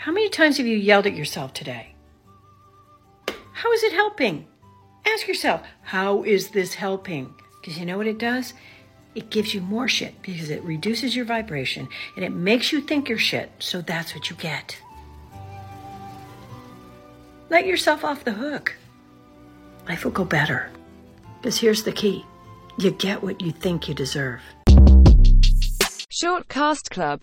How many times have you yelled at yourself today? How is it helping? Ask yourself, how is this helping? Because you know what it does? It gives you more shit because it reduces your vibration and it makes you think you're shit. So that's what you get. Let yourself off the hook. Life will go better. Because here's the key you get what you think you deserve. Short Cast Club